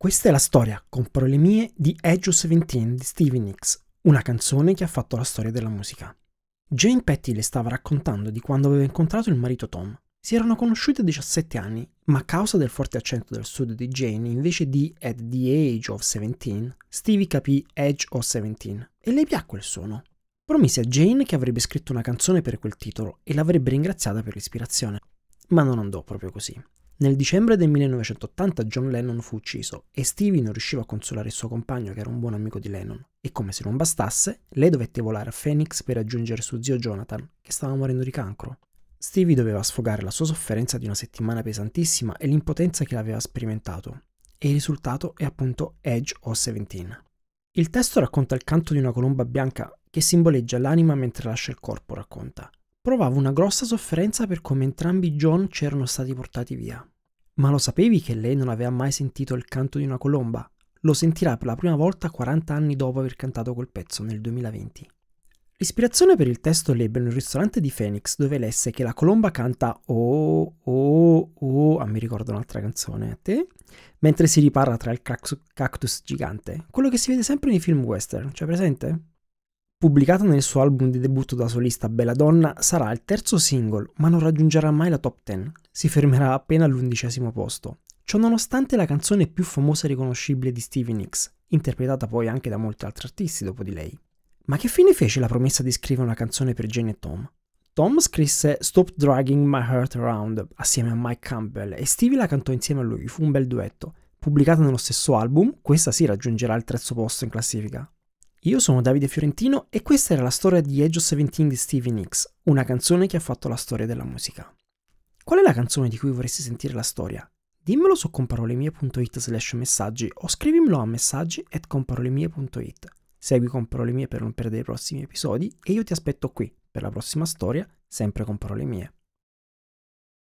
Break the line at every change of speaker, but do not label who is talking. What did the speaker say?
Questa è la storia, con parole mie, di Edge of 17 di Stevie Nicks, una canzone che ha fatto la storia della musica. Jane Petty le stava raccontando di quando aveva incontrato il marito Tom. Si erano conosciuti a 17 anni, ma a causa del forte accento del sud di Jane, invece di At the Age of 17, Stevie capì Edge of 17 e le piacque il suono. Promise a Jane che avrebbe scritto una canzone per quel titolo e l'avrebbe ringraziata per l'ispirazione. Ma non andò proprio così. Nel dicembre del 1980 John Lennon fu ucciso e Stevie non riusciva a consolare il suo compagno che era un buon amico di Lennon e come se non bastasse, lei dovette volare a Phoenix per raggiungere suo zio Jonathan che stava morendo di cancro. Stevie doveva sfogare la sua sofferenza di una settimana pesantissima e l'impotenza che aveva sperimentato e il risultato è appunto Edge of Seventeen. Il testo racconta il canto di una colomba bianca che simboleggia l'anima mentre lascia il corpo, racconta. Provavo una grossa sofferenza per come entrambi John c'erano stati portati via. Ma lo sapevi che lei non aveva mai sentito il canto di una colomba? Lo sentirà per la prima volta 40 anni dopo aver cantato quel pezzo nel 2020. L'ispirazione per il testo l'ebbe un ristorante di Phoenix dove lesse che la colomba canta Oh, oh, oh, ah mi ricordo un'altra canzone a te, mentre si ripara tra il cactus gigante, quello che si vede sempre nei film western, cioè presente? Pubblicata nel suo album di debutto da solista Bella Donna, sarà il terzo singolo, ma non raggiungerà mai la top 10. Si fermerà appena all'undicesimo posto. Ciò nonostante la canzone più famosa e riconoscibile di Stevie Nicks, interpretata poi anche da molti altri artisti dopo di lei. Ma che fine fece la promessa di scrivere una canzone per Jane e Tom? Tom scrisse Stop Dragging My Heart Around assieme a Mike Campbell e Stevie la cantò insieme a lui, fu un bel duetto. Pubblicata nello stesso album, questa sì raggiungerà il terzo posto in classifica. Io sono Davide Fiorentino e questa era la storia di Edge of 17 di Stevie Nicks, una canzone che ha fatto la storia della musica. Qual è la canzone di cui vorresti sentire la storia? Dimmelo su comparolemie.it slash messaggi o scrivimelo a messaggi at comparolemie.it. Segui con parole mie per non perdere i prossimi episodi e io ti aspetto qui per la prossima storia, sempre con parole mie.